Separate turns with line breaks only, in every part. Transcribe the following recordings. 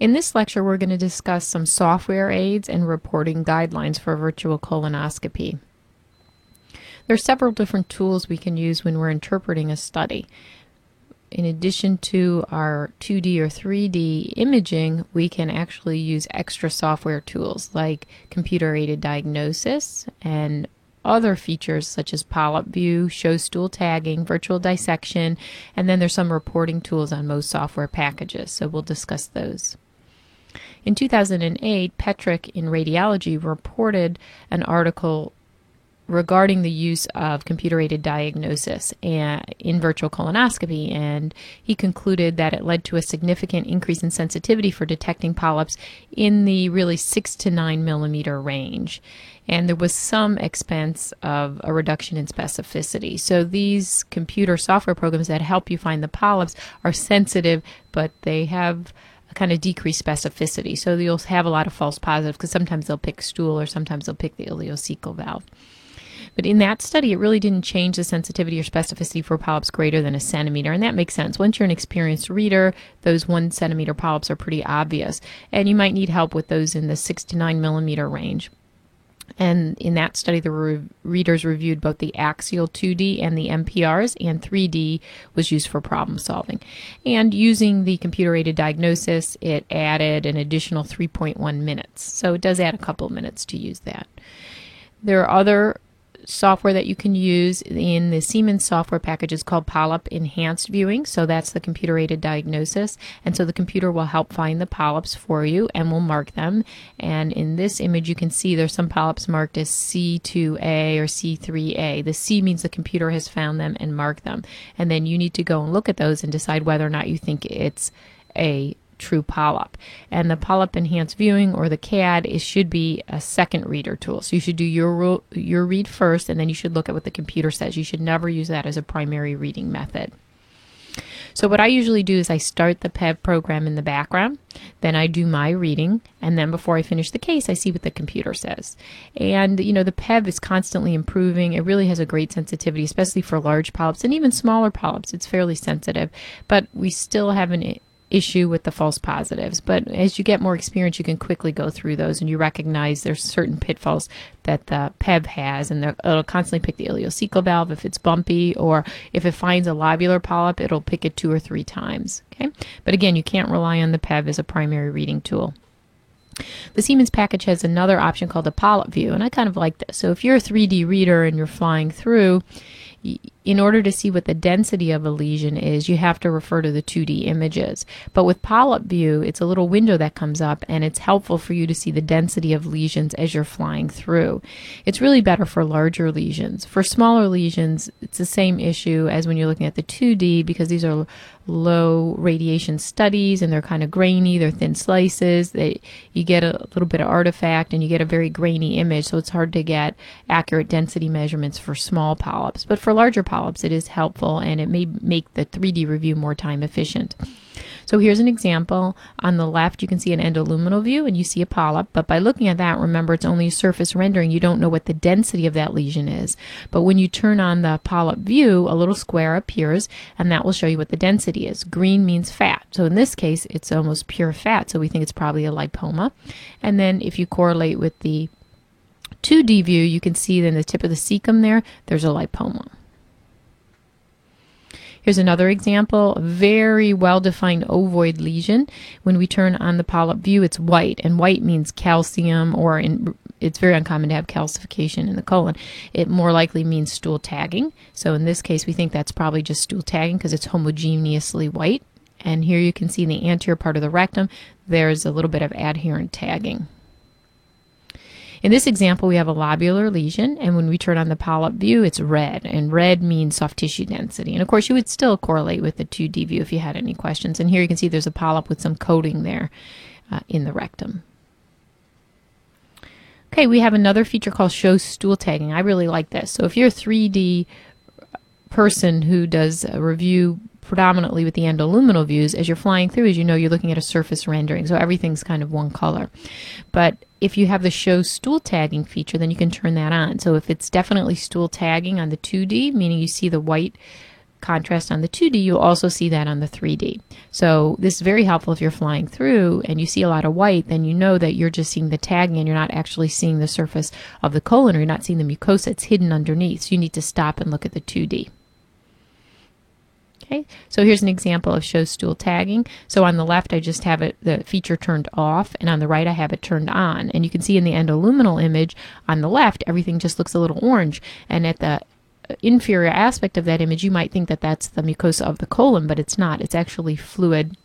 In this lecture, we're going to discuss some software aids and reporting guidelines for virtual colonoscopy. There are several different tools we can use when we're interpreting a study. In addition to our 2D or 3D imaging, we can actually use extra software tools like computer aided diagnosis and other features such as polyp view, show stool tagging, virtual dissection, and then there's some reporting tools on most software packages. So we'll discuss those. In 2008, Petrick in Radiology reported an article regarding the use of computer aided diagnosis eh, in virtual colonoscopy, and he concluded that it led to a significant increase in sensitivity for detecting polyps in the really 6 to 9 millimeter range. And there was some expense of a reduction in specificity. So these computer software programs that help you find the polyps are sensitive, but they have kind of decrease specificity. So you'll have a lot of false positives because sometimes they'll pick stool or sometimes they'll pick the ileocecal valve. But in that study, it really didn't change the sensitivity or specificity for polyps greater than a centimeter. And that makes sense. Once you're an experienced reader, those one centimeter polyps are pretty obvious. And you might need help with those in the six to nine millimeter range. And in that study, the re- readers reviewed both the axial 2D and the MPRs, and 3D was used for problem solving. And using the computer aided diagnosis, it added an additional 3.1 minutes. So it does add a couple of minutes to use that. There are other software that you can use in the Siemens software package is called Polyp Enhanced Viewing. So that's the computer aided diagnosis. And so the computer will help find the polyps for you and will mark them. And in this image, you can see there's some polyps marked as C2A or C3A. The C means the computer has found them and marked them. And then you need to go and look at those and decide whether or not you think it's a true polyp. And the polyp enhanced viewing or the CAD is should be a second reader tool. So you should do your your read first and then you should look at what the computer says. You should never use that as a primary reading method. So what I usually do is I start the PEV program in the background, then I do my reading, and then before I finish the case, I see what the computer says. And you know, the PEV is constantly improving. It really has a great sensitivity, especially for large polyps and even smaller polyps. It's fairly sensitive, but we still have an issue with the false positives. But as you get more experience, you can quickly go through those and you recognize there's certain pitfalls that the PEV has, and it'll constantly pick the ileocecal valve if it's bumpy, or if it finds a lobular polyp, it'll pick it two or three times. Okay, but again, you can't rely on the PEV as a primary reading tool. The Siemens package has another option called a polyp view, and I kind of like this. So if you're a 3D reader and you're flying through, in order to see what the density of a lesion is, you have to refer to the 2D images. But with polyp view, it's a little window that comes up and it's helpful for you to see the density of lesions as you're flying through. It's really better for larger lesions. For smaller lesions, it's the same issue as when you're looking at the 2D because these are low radiation studies and they're kind of grainy, they're thin slices. They, you get a little bit of artifact and you get a very grainy image, so it's hard to get accurate density measurements for small polyps. But for larger polyps, it is helpful and it may make the 3D review more time efficient. So here's an example. On the left, you can see an endoluminal view and you see a polyp, but by looking at that, remember it's only surface rendering. You don't know what the density of that lesion is. But when you turn on the polyp view, a little square appears and that will show you what the density is. Green means fat. So in this case, it's almost pure fat. So we think it's probably a lipoma. And then if you correlate with the 2D view, you can see in the tip of the cecum there, there's a lipoma. Here's another example, very well-defined ovoid lesion. When we turn on the polyp view, it's white, and white means calcium or in, it's very uncommon to have calcification in the colon. It more likely means stool tagging. So in this case, we think that's probably just stool tagging because it's homogeneously white. And here you can see in the anterior part of the rectum, there's a little bit of adherent tagging. In this example, we have a lobular lesion, and when we turn on the polyp view, it's red, and red means soft tissue density. And of course, you would still correlate with the 2D view if you had any questions. And here you can see there's a polyp with some coating there uh, in the rectum. Okay, we have another feature called show stool tagging. I really like this. So if you're a 3D person who does a review predominantly with the endoluminal views, as you're flying through, as you know, you're looking at a surface rendering, so everything's kind of one color. But if you have the show stool tagging feature, then you can turn that on. So if it's definitely stool tagging on the 2D, meaning you see the white contrast on the 2D, you'll also see that on the 3D. So this is very helpful if you're flying through and you see a lot of white, then you know that you're just seeing the tagging and you're not actually seeing the surface of the colon or you're not seeing the mucosa. It's hidden underneath. So you need to stop and look at the 2D. Okay, so here's an example of show stool tagging. So on the left, I just have it the feature turned off, and on the right, I have it turned on. And you can see in the endoluminal image on the left, everything just looks a little orange, and at the inferior aspect of that image, you might think that that's the mucosa of the colon, but it's not. It's actually fluid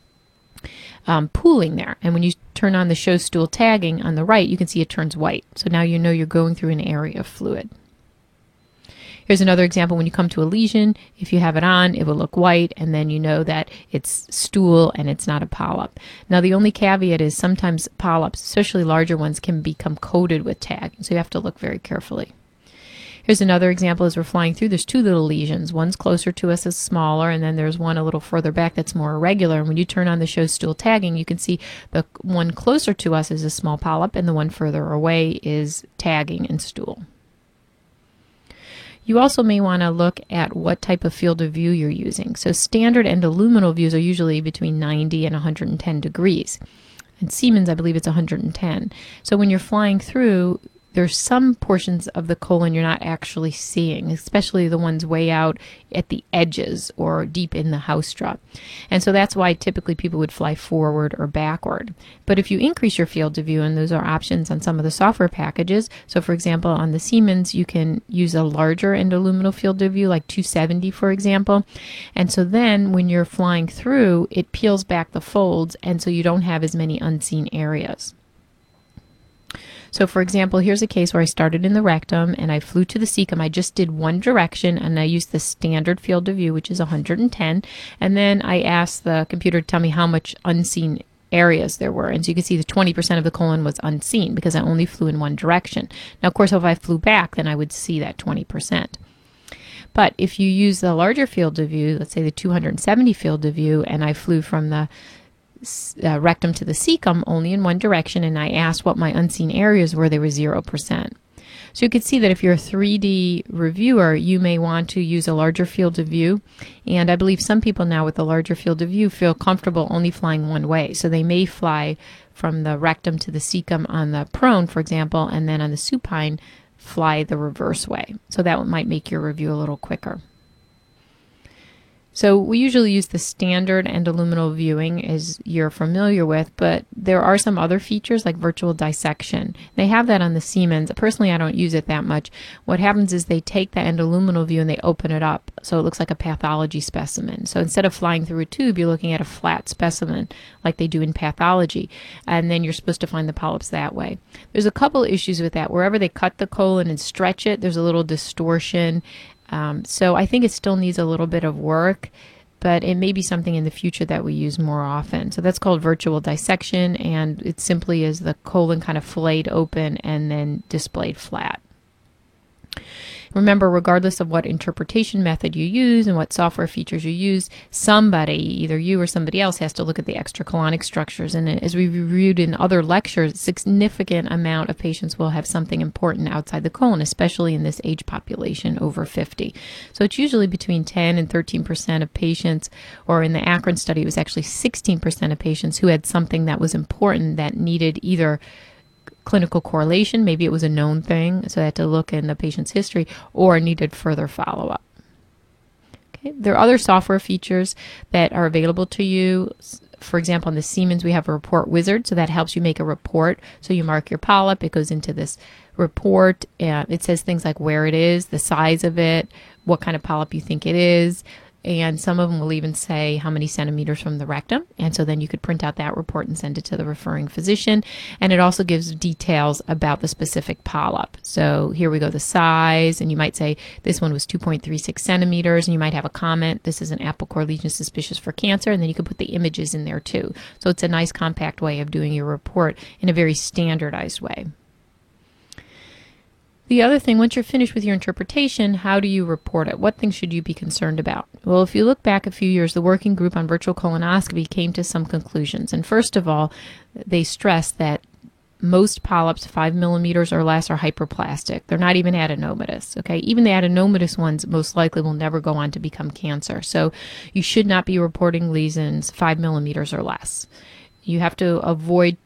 um, pooling there. And when you turn on the show stool tagging on the right, you can see it turns white. So now you know you're going through an area of fluid. Here's another example when you come to a lesion, if you have it on, it will look white, and then you know that it's stool and it's not a polyp. Now, the only caveat is sometimes polyps, especially larger ones, can become coated with tag, so you have to look very carefully. Here's another example as we're flying through. There's two little lesions. One's closer to us is smaller, and then there's one a little further back that's more irregular. And when you turn on the show stool tagging, you can see the one closer to us is a small polyp, and the one further away is tagging and stool. You also may want to look at what type of field of view you're using. So standard endoluminal views are usually between 90 and 110 degrees. And Siemens, I believe it's 110. So when you're flying through, there's some portions of the colon you're not actually seeing, especially the ones way out at the edges or deep in the haustra. And so that's why typically people would fly forward or backward. But if you increase your field of view, and those are options on some of the software packages, so for example, on the Siemens, you can use a larger endoluminal field of view, like 270, for example. And so then when you're flying through, it peels back the folds, and so you don't have as many unseen areas. So, for example, here's a case where I started in the rectum and I flew to the cecum. I just did one direction and I used the standard field of view, which is 110. And then I asked the computer to tell me how much unseen areas there were. And so you can see the 20% of the colon was unseen because I only flew in one direction. Now, of course, if I flew back, then I would see that 20%. But if you use the larger field of view, let's say the 270 field of view, and I flew from the uh, rectum to the cecum only in one direction, and I asked what my unseen areas were, they were 0%. So you can see that if you're a 3D reviewer, you may want to use a larger field of view. And I believe some people now with a larger field of view feel comfortable only flying one way. So they may fly from the rectum to the cecum on the prone, for example, and then on the supine, fly the reverse way. So that might make your review a little quicker. So we usually use the standard endoluminal viewing as you're familiar with, but there are some other features like virtual dissection. They have that on the Siemens. Personally, I don't use it that much. What happens is they take the endoluminal view and they open it up so it looks like a pathology specimen. So instead of flying through a tube, you're looking at a flat specimen like they do in pathology, and then you're supposed to find the polyps that way. There's a couple issues with that. Wherever they cut the colon and stretch it, there's a little distortion um, so I think it still needs a little bit of work, but it may be something in the future that we use more often. So that's called virtual dissection, and it simply is the colon kind of filleted open and then displayed flat. Remember, regardless of what interpretation method you use and what software features you use, somebody, either you or somebody else, has to look at the extracolonic structures. And as we reviewed in other lectures, a significant amount of patients will have something important outside the colon, especially in this age population over 50. So it's usually between 10 and 13 percent of patients, or in the ACRIN study, it was actually 16 percent of patients who had something that was important that needed either clinical correlation. Maybe it was a known thing, so I had to look in the patient's history or needed further follow up. Okay. There are other software features that are available to you. For example, on the Siemens, we have a report wizard, so that helps you make a report. So you mark your polyp, it goes into this report, and it says things like where it is, the size of it, what kind of polyp you think it is, and some of them will even say how many centimeters from the rectum. And so then you could print out that report and send it to the referring physician. And it also gives details about the specific polyp. So here we go, the size, and you might say this one was 2.36 centimeters, and you might have a comment. This is an apple core lesion suspicious for cancer, and then you can put the images in there too. So it's a nice compact way of doing your report in a very standardized way. The other thing, once you're finished with your interpretation, how do you report it? What things should you be concerned about? Well, if you look back a few years, the working group on virtual colonoscopy came to some conclusions. And first of all, they stressed that most polyps, five millimeters or less, are hyperplastic. They're not even adenomatous. Okay, even the adenomatous ones most likely will never go on to become cancer. So you should not be reporting lesions five millimeters or less. You have to avoid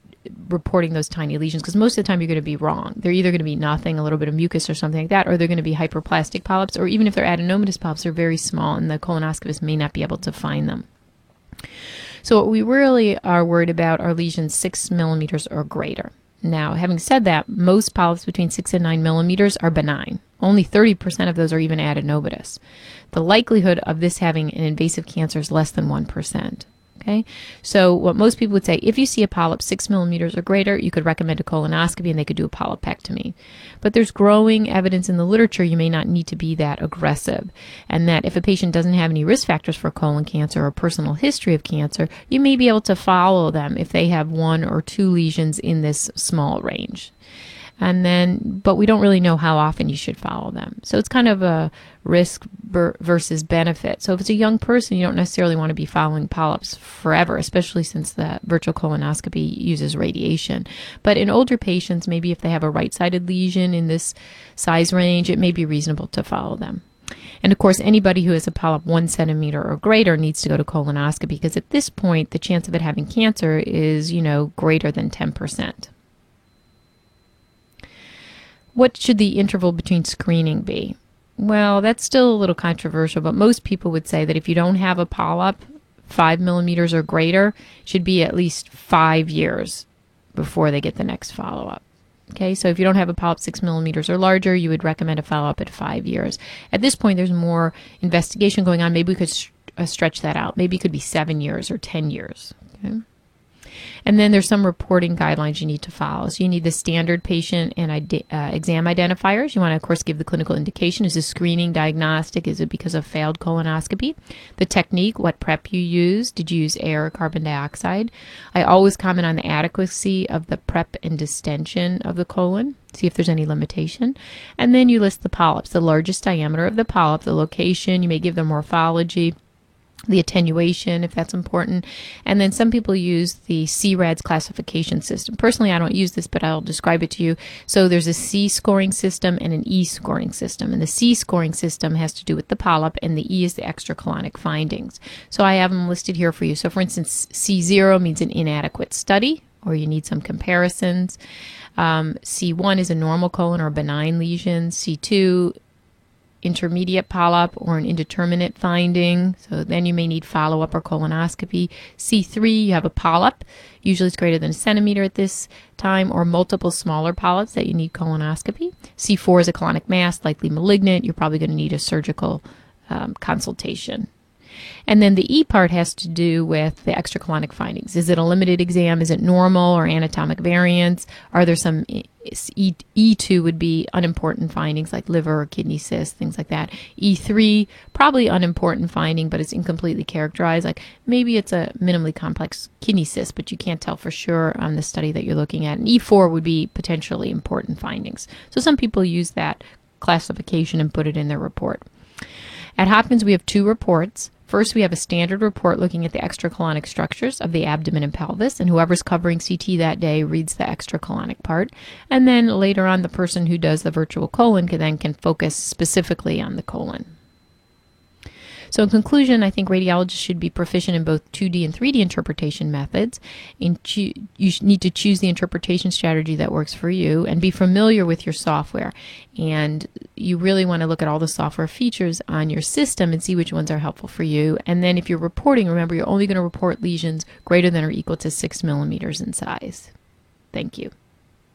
reporting those tiny lesions because most of the time you're going to be wrong. They're either going to be nothing, a little bit of mucus or something like that, or they're going to be hyperplastic polyps, or even if they're adenomatous polyps, they're very small and the colonoscopist may not be able to find them. So what we really are worried about are lesions six millimeters or greater. Now, having said that, most polyps between 6 and 9 millimeters are benign. Only 30% of those are even adenomatous. The likelihood of this having an invasive cancer is less than 1%. Okay, so what most people would say, if you see a polyp six millimeters or greater, you could recommend a colonoscopy and they could do a polypectomy. But there's growing evidence in the literature you may not need to be that aggressive, and that if a patient doesn't have any risk factors for colon cancer or personal history of cancer, you may be able to follow them if they have one or two lesions in this small range and then but we don't really know how often you should follow them. So it's kind of a risk versus benefit. So if it's a young person you don't necessarily want to be following polyps forever especially since the virtual colonoscopy uses radiation. But in older patients maybe if they have a right-sided lesion in this size range it may be reasonable to follow them. And of course, anybody who has a polyp one centimeter or greater needs to go to colonoscopy because at this point, the chance of it having cancer is, you know, greater than 10%. What should the interval between screening be? Well, that's still a little controversial, but most people would say that if you don't have a polyp, five millimeters or greater, should be at least five years before they get the next follow up. Okay, so if you don't have a polyp six millimeters or larger, you would recommend a follow up at five years. At this point, there's more investigation going on. Maybe we could uh, stretch that out. Maybe it could be seven years or 10 years. Okay. And then there's some reporting guidelines you need to follow. So you need the standard patient and ide- uh, exam identifiers. You want to, of course, give the clinical indication. Is this screening diagnostic? Is it because of failed colonoscopy? The technique, what prep you use. Did you use air or carbon dioxide? I always comment on the adequacy of the prep and distension of the colon see if there's any limitation. And then you list the polyps, the largest diameter of the polyp, the location, you may give the morphology, the attenuation, if that's important. And then some people use the CRADS classification system. Personally, I don't use this, but I'll describe it to you. So there's a C scoring system and an E scoring system. And the C scoring system has to do with the polyp, and the E is the extracolonic findings. So I have them listed here for you. So for instance, C0 means an inadequate study, or you need some comparisons. Um, C1 is a normal colon or benign lesion. C2 intermediate polyp or an indeterminate finding. So then you may need follow up or colonoscopy. C3, you have a polyp. Usually it's greater than a centimeter at this time, or multiple smaller polyps that you need colonoscopy. C4 is a colonic mass, likely malignant. You're probably going to need a surgical um, consultation. And then the E part has to do with the extracolonic findings. Is it a limited exam? Is it normal or anatomic variants? Are there some e, E2 would be unimportant findings like liver or kidney cysts, things like that. E3, probably unimportant finding, but it's incompletely characterized. Like maybe it's a minimally complex kidney cyst, but you can't tell for sure on the study that you're looking at. And E4 would be potentially important findings. So some people use that classification and put it in their report. At Hopkins, we have two reports. First, we have a standard report looking at the extracolonic structures of the abdomen and pelvis, and whoever's covering CT that day reads the extracolonic part. And then later on, the person who does the virtual colon can then can focus specifically on the colon. So, in conclusion, I think radiologists should be proficient in both 2D and 3D interpretation methods. And you need to choose the interpretation strategy that works for you and be familiar with your software. And you really want to look at all the software features on your system and see which ones are helpful for you. And then, if you're reporting, remember you're only going to report lesions greater than or equal to six millimeters in size. Thank you.